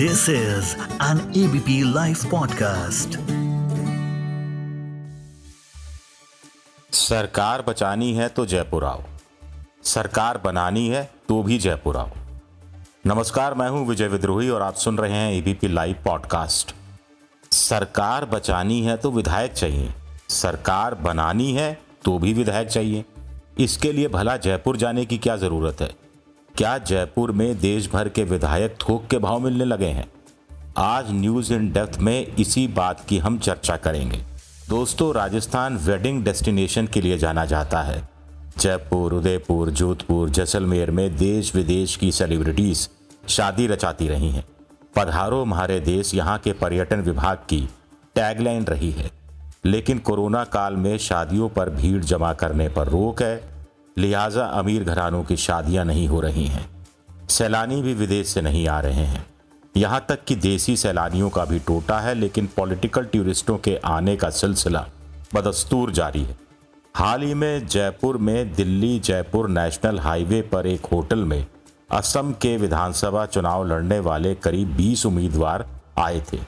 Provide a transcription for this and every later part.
This is an ABP Life podcast. सरकार बचानी है तो जयपुर आओ। सरकार बनानी है तो भी जयपुर आओ। नमस्कार, मैं हूँ विजय विद्रोही और आप सुन रहे हैं एबीपी लाइव पॉडकास्ट सरकार बचानी है तो विधायक चाहिए। सरकार बनानी है तो भी विधायक चाहिए। इसके लिए भला जयपुर जाने की क्या ज़रूरत है? क्या जयपुर में देश भर के विधायक थोक के भाव मिलने लगे हैं? आज न्यूज़ इन डेप्थ में इसी बात की हम चर्चा करेंगे। दोस्तों, राजस्थान वेडिंग डेस्टिनेशन के लिए जाना जाता है। जयपुर, उदयपुर, जोधपुर, जैसलमेर में देश विदेश की सेलिब्रिटीज शादी रचाती रही हैं। पधारो हमारे देश यहाँ के पर्यटन विभाग की टैगलाइन रही है। लेकिन कोरोना काल में शादियों पर भीड़ जमा करने पर रोक है लिहाजा अमीर घरानों की शादियाँ नहीं हो रही हैं। सैलानी भी विदेश से नहीं आ रहे हैं। यहाँ तक कि देसी सैलानियों का भी टोटा है, लेकिन पॉलिटिकल टूरिस्टों के आने का सिलसिला बदस्तूर जारी है। हाल ही में जयपुर में दिल्ली जयपुर नेशनल हाईवे पर एक होटल में असम के विधानसभा चुनाव लड़ने वाले करीब 20 उम्मीदवार आए थे।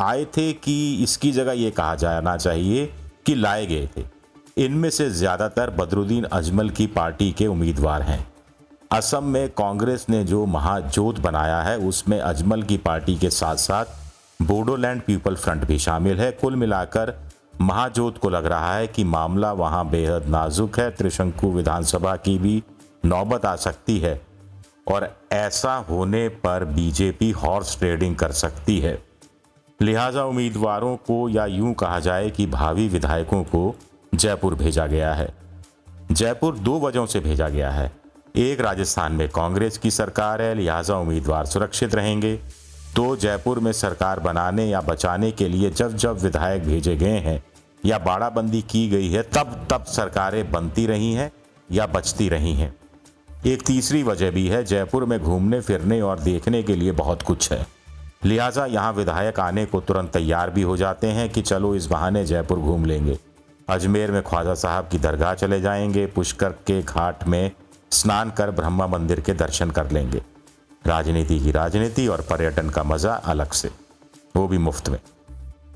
आए थे कि इसकी जगह ये कहा जाना चाहिए कि लाए गए थे। इनमें से ज़्यादातर बदरुद्दीन अजमल की पार्टी के उम्मीदवार हैं। असम में कांग्रेस ने जो महाजोत बनाया है, उसमें अजमल की पार्टी के साथ साथ बोडोलैंड पीपल फ्रंट भी शामिल है। कुल मिलाकर महाजोत को लग रहा है कि मामला वहाँ बेहद नाजुक है। त्रिशंकु विधानसभा की भी नौबत आ सकती है और ऐसा होने पर बीजेपी हॉर्स ट्रेडिंग कर सकती है। लिहाजा उम्मीदवारों को या यूँ कहा जाए कि भावी विधायकों को जयपुर भेजा गया है। जयपुर दो वजहों से भेजा गया है। एक, राजस्थान में कांग्रेस की सरकार है, लिहाजा उम्मीदवार सुरक्षित रहेंगे। तो जयपुर में सरकार बनाने या बचाने के लिए जब जब विधायक भेजे गए हैं या बाड़ाबंदी की गई है, तब तब सरकारें बनती रही हैं या बचती रही हैं। एक तीसरी वजह भी है, जयपुर में घूमने, फिरने और देखने के लिए बहुत कुछ है। लिहाजा यहाँ विधायक आने को तुरंत तैयार भी हो जाते हैं कि चलो इस बहाने जयपुर घूम लेंगे। अजमेर में ख्वाजा साहब की दरगाह चले जाएँगे। पुष्कर के घाट में स्नान कर ब्रह्मा मंदिर के दर्शन कर लेंगे। राजनीति की राजनीति और पर्यटन का मज़ा अलग से। वो भी मुफ़्त में।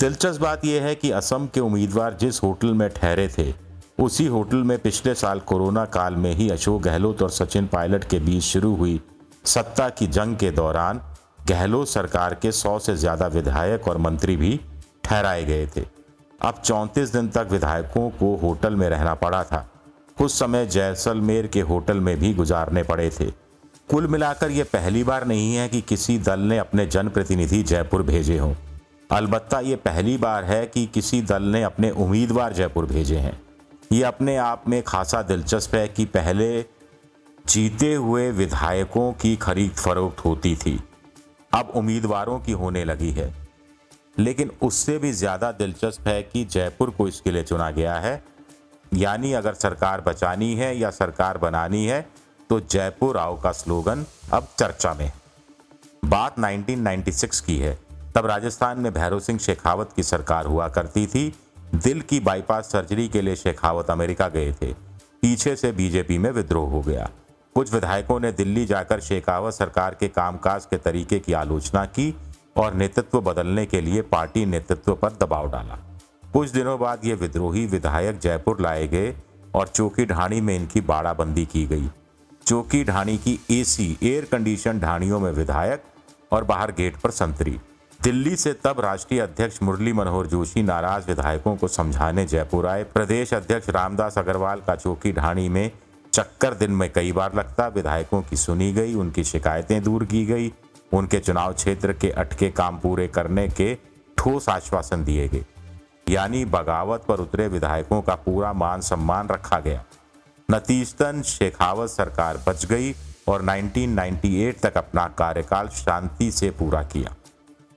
दिलचस्प बात यह है कि असम के उम्मीदवार जिस होटल में ठहरे थे, उसी होटल में पिछले साल कोरोना काल में ही अशोक गहलोत और सचिन पायलट के बीच शुरू हुई सत्ता की जंग के दौरान गहलोत सरकार के सौ से ज़्यादा विधायक और मंत्री भी ठहराए गए थे। अब चौंतीस दिन तक विधायकों को होटल में रहना पड़ा था। कुछ समय जैसलमेर के होटल में भी गुजारने पड़े थे। कुल मिलाकर यह पहली बार नहीं है कि किसी दल ने अपने जनप्रतिनिधि जयपुर भेजे हों। अलबत्ता ये पहली बार है कि किसी दल ने अपने उम्मीदवार जयपुर भेजे हैं। ये अपने आप में खासा दिलचस्प है कि पहले जीते हुए विधायकों की खरीद फरोख्त होती थी। अब उम्मीदवारों की होने लगी है। लेकिन उससे भी ज़्यादा दिलचस्प है कि जयपुर को इसके लिए चुना गया है। यानी अगर सरकार बचानी है या सरकार बनानी है तो जयपुर आओ का स्लोगन अब चर्चा में। बात 1996 की है। तब राजस्थान में भैरव सिंह शेखावत की सरकार हुआ करती थी। दिल की बाईपास सर्जरी के लिए शेखावत अमेरिका गए थे। पीछे से बीजेपी में विद्रोह हो गया। कुछ विधायकों ने दिल्ली जाकर शेखावत सरकार के कामकाज के तरीके की आलोचना की। और नेतृत्व बदलने के लिए पार्टी नेतृत्व पर दबाव डाला। कुछ दिनों बाद ये विद्रोही विधायक जयपुर लाए गए और चौकी ढाणी में इनकी बाड़ाबंदी की गई। चौकी ढाणी की एसी, एयर कंडीशन ढाणियों में विधायक और बाहर गेट पर संतरी। दिल्ली से तब राष्ट्रीय अध्यक्ष मुरली मनोहर जोशी नाराज़ विधायकों को समझाने जयपुर आए। प्रदेश अध्यक्ष रामदास अग्रवाल का चौकी ढाणी में चक्कर दिन में कई बार लगता विधायकों की सुनी गई, उनकी शिकायतें दूर की गई। उनके चुनाव क्षेत्र के अटके काम पूरे करने के ठोस आश्वासन दिए गए। यानी बगावत पर उतरे विधायकों का पूरा मान सम्मान रखा गया। नतीजतन शेखावत सरकार बच गई और 1998 तक अपना कार्यकाल शांति से पूरा किया।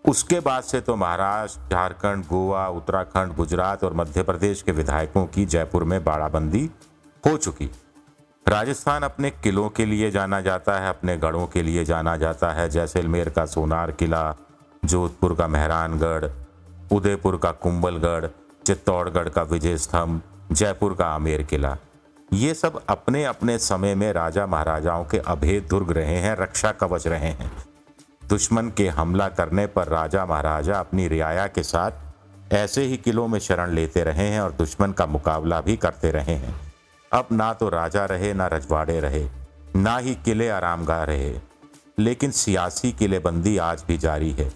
उसके बाद से तो महाराष्ट्र, झारखंड, गोवा, उत्तराखंड, गुजरात और मध्य प्रदेश के विधायकों की जयपुर में बाड़ाबंदी हो चुकी। राजस्थान अपने किलों के लिए जाना जाता है, अपने गढ़ों के लिए जाना जाता है। जैसलमेर का सोनार किला, जोधपुर का मेहरानगढ़, उदयपुर का कुंभलगढ़ चित्तौड़गढ़ का विजय स्तंभ जयपुर का आमेर किला। ये सब अपने अपने समय में राजा महाराजाओं के अभेद दुर्ग रहे हैं, रक्षा कवच रहे हैं। दुश्मन के हमला करने पर राजा महाराजा अपनी रियाया के साथ ऐसे ही किलों में शरण लेते रहे हैं और दुश्मन का मुकाबला भी करते रहे हैं। अब ना तो राजा रहे, ना रजवाड़े रहे, ना ही किले आरामगाह रहे। लेकिन सियासी किलेबंदी आज भी जारी है।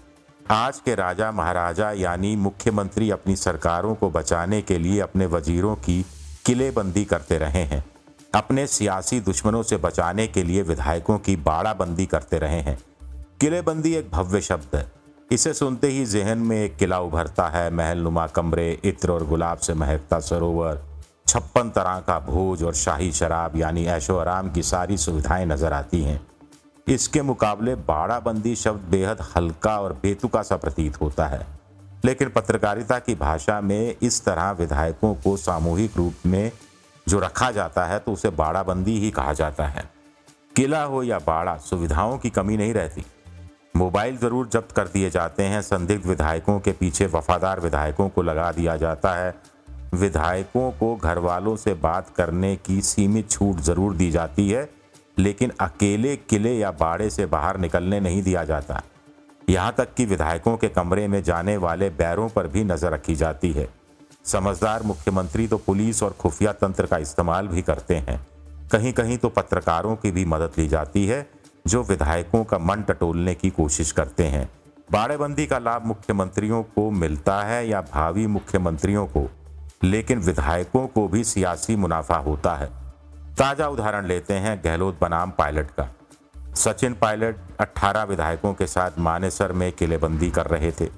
आज के राजा महाराजा यानी मुख्यमंत्री अपनी सरकारों को बचाने के लिए अपने वजीरों की किलेबंदी करते रहे हैं। अपने सियासी दुश्मनों से बचाने के लिए विधायकों की बाड़ाबंदी करते रहे हैं। किलेबंदी एक भव्य शब्द है। इसे सुनते ही जहन में एक किला उभरता है महल नुमा कमरे, इत्र और गुलाब से महकता सरोवर। छप्पन तरह का भोज और शाही शराब, यानी ऐशो आराम की सारी सुविधाएँ नज़र आती हैं। इसके मुकाबले बाड़ाबंदी शब्द बेहद हल्का और बेतुका सा प्रतीत होता है। लेकिन पत्रकारिता की भाषा में इस तरह विधायकों को सामूहिक रूप में जो रखा जाता है तो उसे बाड़ाबंदी ही कहा जाता है। किला हो या बाड़ा, सुविधाओं की कमी नहीं रहती। मोबाइल ज़रूर जब्त कर दिए जाते हैं, संदिग्ध विधायकों के पीछे वफादार विधायकों को लगा दिया जाता है विधायकों को घर वालों से बात करने की सीमित छूट ज़रूर दी जाती है, लेकिन अकेले किले या बाड़े से बाहर निकलने नहीं दिया जाता। यहाँ तक कि विधायकों के कमरे में जाने वाले बैरों पर भी नज़र रखी जाती है। समझदार मुख्यमंत्री तो पुलिस और खुफिया तंत्र का इस्तेमाल भी करते हैं। कहीं कहीं तो पत्रकारों की भी मदद ली जाती है, जो विधायकों का मन टटोलने की कोशिश करते हैं। बाड़ेबंदी का लाभ मुख्यमंत्रियों को मिलता है या भावी मुख्यमंत्रियों को? लेकिन विधायकों को भी सियासी मुनाफा होता है। ताज़ा उदाहरण लेते हैं गहलोत बनाम पायलट का। सचिन पायलट 18 विधायकों के साथ मानेसर में किलेबंदी कर रहे थे।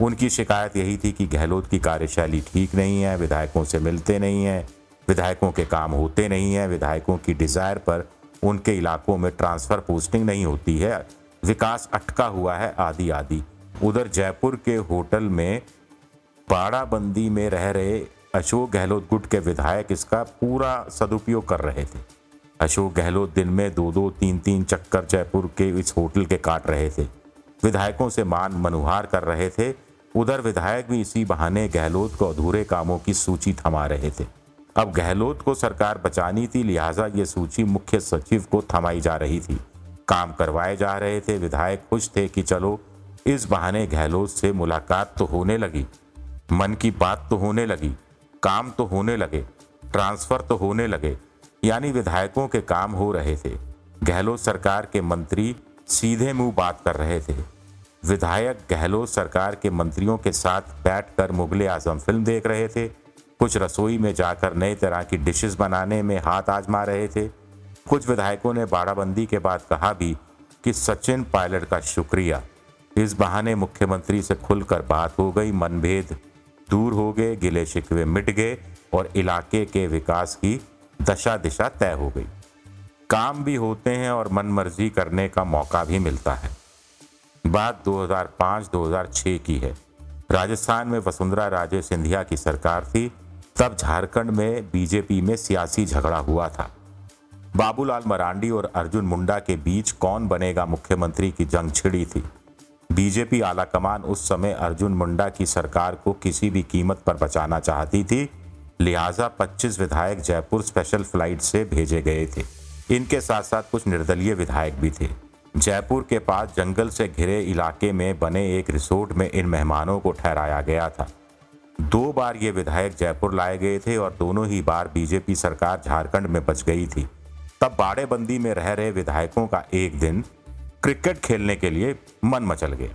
उनकी शिकायत यही थी कि गहलोत की कार्यशैली ठीक नहीं है, विधायकों से मिलते नहीं हैं, विधायकों के काम होते नहीं हैं, विधायकों की डिज़ायर पर उनके इलाकों में ट्रांसफ़र पोस्टिंग नहीं होती है। विकास अटका हुआ है आदि आदि उधर जयपुर के होटल में बाड़ाबंदी में रह रहे अशोक गहलोत गुट के विधायक इसका पूरा सदुपयोग कर रहे थे। अशोक गहलोत दिन में दो दो तीन तीन चक्कर जयपुर के इस होटल के काट रहे थे। विधायकों से मान मनुहार कर रहे थे। उधर विधायक भी इसी बहाने गहलोत को अधूरे कामों की सूची थमा रहे थे। अब गहलोत को सरकार बचानी थी, लिहाजा ये सूची मुख्य सचिव को थमाई जा रही थी। काम करवाए जा रहे थे। विधायक खुश थे कि चलो, इस बहाने गहलोत से मुलाकात तो होने लगी। मन की बात तो होने लगी। काम तो होने लगे ट्रांसफ़र तो होने लगे, यानी विधायकों के काम हो रहे थे। गहलोत सरकार के मंत्री सीधे मुँह बात कर रहे थे। विधायक गहलोत सरकार के मंत्रियों के साथ बैठकर मुगले आज़म फ़िल्म देख रहे थे। कुछ रसोई में जाकर नए तरह की डिशेस बनाने में हाथ आजमा रहे थे। कुछ विधायकों ने बाड़ाबंदी के बाद कहा भी कि सचिन पायलट का शुक्रिया। इस बहाने मुख्यमंत्री से खुलकर बात हो गई, मनभेद दूर हो गए, गिले शिकवे मिट गए और इलाके के विकास की दशा दिशा तय हो गई। काम भी होते हैं और मनमर्जी करने का मौका भी मिलता है। बात 2005-2006 की है। राजस्थान में वसुंधरा राजे सिंधिया की सरकार थी, तब झारखंड में बीजेपी में सियासी झगड़ा हुआ था। बाबूलाल मरांडी और अर्जुन मुंडा के बीच कौन बनेगा मुख्यमंत्री की जंग छिड़ी थी? बीजेपी आलाकमान उस समय अर्जुन मुंडा की सरकार को किसी भी कीमत पर बचाना चाहती थी। लिहाजा 25 विधायक जयपुर स्पेशल फ़्लाइट से भेजे गए थे। इनके साथ साथ कुछ निर्दलीय विधायक भी थे। जयपुर के पास जंगल से घिरे इलाके में बने एक रिसोर्ट में इन मेहमानों को ठहराया गया था। दो बार ये विधायक जयपुर लाए गए थे और दोनों ही बार बीजेपी सरकार झारखंड में बच गई थी। तब बाड़ेबंदी में रह रहे विधायकों का एक दिन क्रिकेट खेलने के लिए मन मचल गया।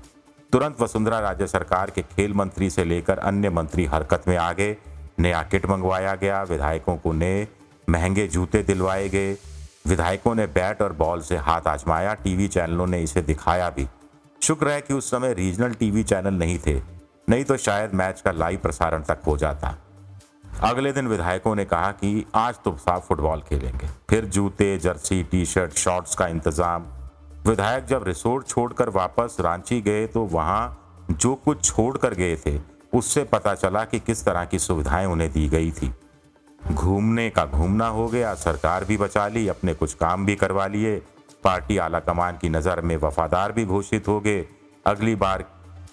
तुरंत वसुंधरा राज्य सरकार के खेल मंत्री से लेकर अन्य मंत्री हरकत में आ गए। नया किट मंगवाया गया, विधायकों को नए महँगे जूते दिलवाए गए। विधायकों ने बैट और बॉल से हाथ आजमाया, टीवी चैनलों ने इसे दिखाया भी। शुक्र है कि उस समय रीजनल टीवी चैनल नहीं थे, नहीं तो शायद मैच का लाइव प्रसारण तक हो जाता। अगले दिन विधायकों ने कहा कि आज तो साफ़ फुटबॉल खेलेंगे। फिर जूते, जर्सी टी शर्ट शॉर्ट्स का इंतज़ाम विधायक जब रिसोर्ट छोड़कर वापस रांची गए तो वहाँ जो कुछ छोड़ कर गए थे, उससे पता चला कि किस तरह की सुविधाएँ उन्हें दी गई थी। घूमने का घूमना हो गया, सरकार भी बचा ली, अपने कुछ काम भी करवा लिए, पार्टी आला कमान की नज़र में वफादार भी घोषित हो गए, अगली बार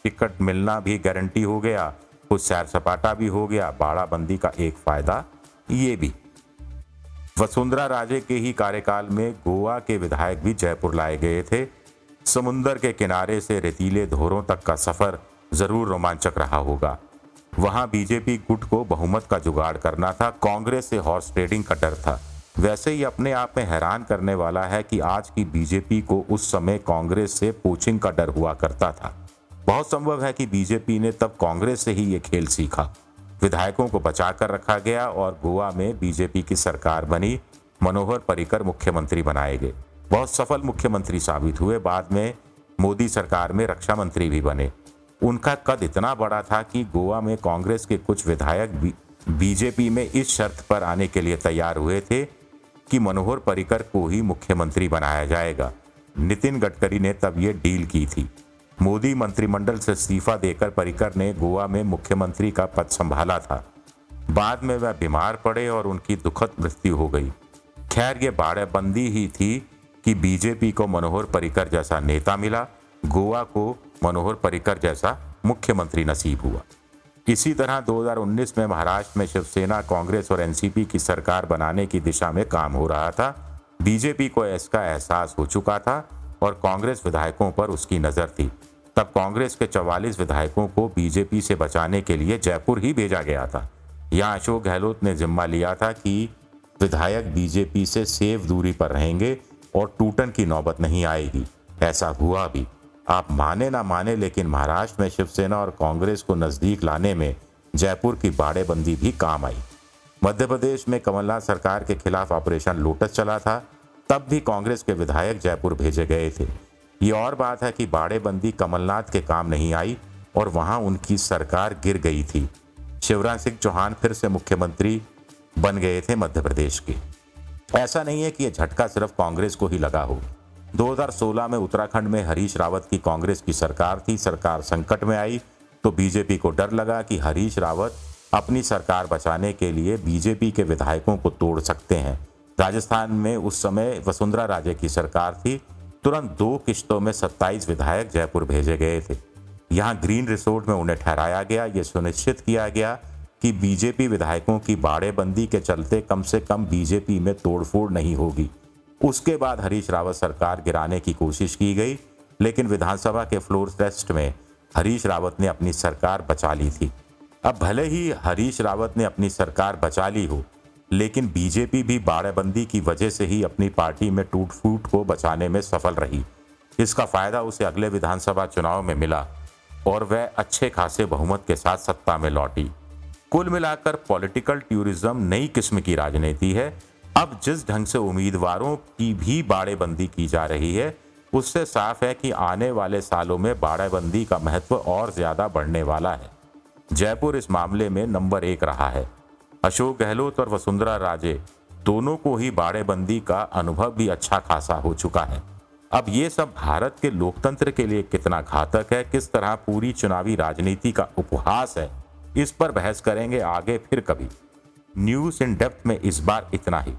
टिकट मिलना भी गारंटी हो गया, कुछ सैर सपाटा भी हो गया बाड़ाबंदी का एक फ़ायदा ये भी। वसुंधरा राजे के ही कार्यकाल में गोवा के विधायक भी जयपुर लाए गए थे। समुंदर के किनारे से रेतीले धोरों तक का सफ़र ज़रूर रोमांचक रहा होगा। वहाँ बीजेपी गुट को बहुमत का जुगाड़ करना था, कांग्रेस से हॉर्स ट्रेडिंग का डर था। वैसे ही अपने आप में हैरान करने वाला है कि आज की बीजेपी को उस समय कांग्रेस से पोचिंग का डर हुआ करता था। बहुत संभव है कि बीजेपी ने तब कांग्रेस से ही ये खेल सीखा। विधायकों को बचाकर रखा गया और गोवा में बीजेपी की सरकार बनी, मनोहर परिकर मुख्यमंत्री बनाए गए। बहुत सफल मुख्यमंत्री साबित हुए। बाद में मोदी सरकार में रक्षा मंत्री भी बने। उनका कद इतना बड़ा था कि गोवा में कांग्रेस के कुछ विधायक बीजेपी में इस शर्त पर आने के लिए तैयार हुए थे कि मनोहर परिकर को ही मुख्यमंत्री बनाया जाएगा। नितिन गडकरी ने तब ये डील की थी। मोदी मंत्रिमंडल से इस्तीफा देकर परिकर ने गोवा में मुख्यमंत्री का पद संभाला था। बाद में वह बीमार पड़े और उनकी दुखद मृत्यु हो गई। खैर, ये बाड़ेबंदी ही थी कि बीजेपी को मनोहर परिकर जैसा नेता मिला, गोवा को मनोहर परिकर जैसा मुख्यमंत्री नसीब हुआ। इसी तरह 2019 में महाराष्ट्र में शिवसेना, कांग्रेस और एनसीपी की सरकार बनाने की दिशा में काम हो रहा था। बीजेपी को इसका एहसास हो चुका था और कांग्रेस विधायकों पर उसकी नज़र थी। तब कांग्रेस के 44 विधायकों को बीजेपी से बचाने के लिए जयपुर ही भेजा गया था। यहाँ अशोक गहलोत ने जिम्मा लिया था कि विधायक बीजेपी से सेफ़ दूरी पर रहेंगे और टूटन की नौबत नहीं आएगी। ऐसा हुआ भी। आप माने ना माने, लेकिन महाराष्ट्र में शिवसेना और कांग्रेस को नज़दीक लाने में जयपुर की बाड़ेबंदी भी काम आई। मध्य प्रदेश में कमलनाथ सरकार के खिलाफ ऑपरेशन लोटस चला था। तब भी कांग्रेस के विधायक जयपुर भेजे गए थे। ये और बात है कि बाड़ेबंदी कमलनाथ के काम नहीं आई और वहाँ उनकी सरकार गिर गई थी। शिवराज सिंह चौहान फिर से मुख्यमंत्री बन गए थे मध्य प्रदेश के। ऐसा नहीं है कि यह झटका सिर्फ़ कांग्रेस को ही लगा हो। 2016 में उत्तराखंड में हरीश रावत की कांग्रेस की सरकार थी, सरकार संकट में आई तो बीजेपी को डर लगा कि हरीश रावत अपनी सरकार बचाने के लिए बीजेपी के विधायकों को तोड़ सकते हैं। राजस्थान में उस समय वसुंधरा राजे की सरकार थी तुरंत दो किश्तों में 27 विधायक जयपुर भेजे गए थे। यहाँ ग्रीन रिसोर्ट में उन्हें ठहराया गया। ये सुनिश्चित किया गया कि बीजेपी विधायकों की बाड़ेबंदी के चलते कम से कम बीजेपी में तोड़फोड़ नहीं होगी। उसके बाद हरीश रावत सरकार गिराने की कोशिश की गई, लेकिन विधानसभा के फ्लोर टेस्ट में हरीश रावत ने अपनी सरकार बचा ली थी। अब भले ही हरीश रावत ने अपनी सरकार बचा ली हो लेकिन बीजेपी भी बाड़ेबंदी की वजह से ही अपनी पार्टी में टूट फूट को बचाने में सफल रही। इसका फ़ायदा उसे अगले विधानसभा चुनाव में मिला और वह अच्छे खासे बहुमत के साथ सत्ता में लौटी। कुल मिलाकर पॉलिटिकल टूरिज़्म नई किस्म की राजनीति है। अब जिस ढंग से उम्मीदवारों की भी बाड़ेबंदी की जा रही है, उससे साफ़ है कि आने वाले सालों में बाड़ेबंदी का महत्व और ज़्यादा बढ़ने वाला है। जयपुर इस मामले में नंबर एक रहा है। अशोक गहलोत और वसुंधरा राजे, दोनों को ही बाड़ेबंदी का अनुभव भी अच्छा खासा हो चुका है। अब ये सब भारत के लोकतंत्र के लिए कितना घातक है, किस तरह पूरी चुनावी राजनीति का उपहास है, इस पर बहस करेंगे आगे फिर कभी। न्यूज़ इन डेप्थ में इस बार इतना ही।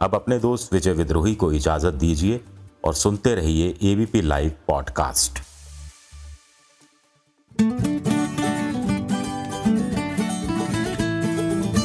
अब अपने दोस्त विजय विद्रोही को इजाज़त दीजिए और सुनते रहिए ABP live podcast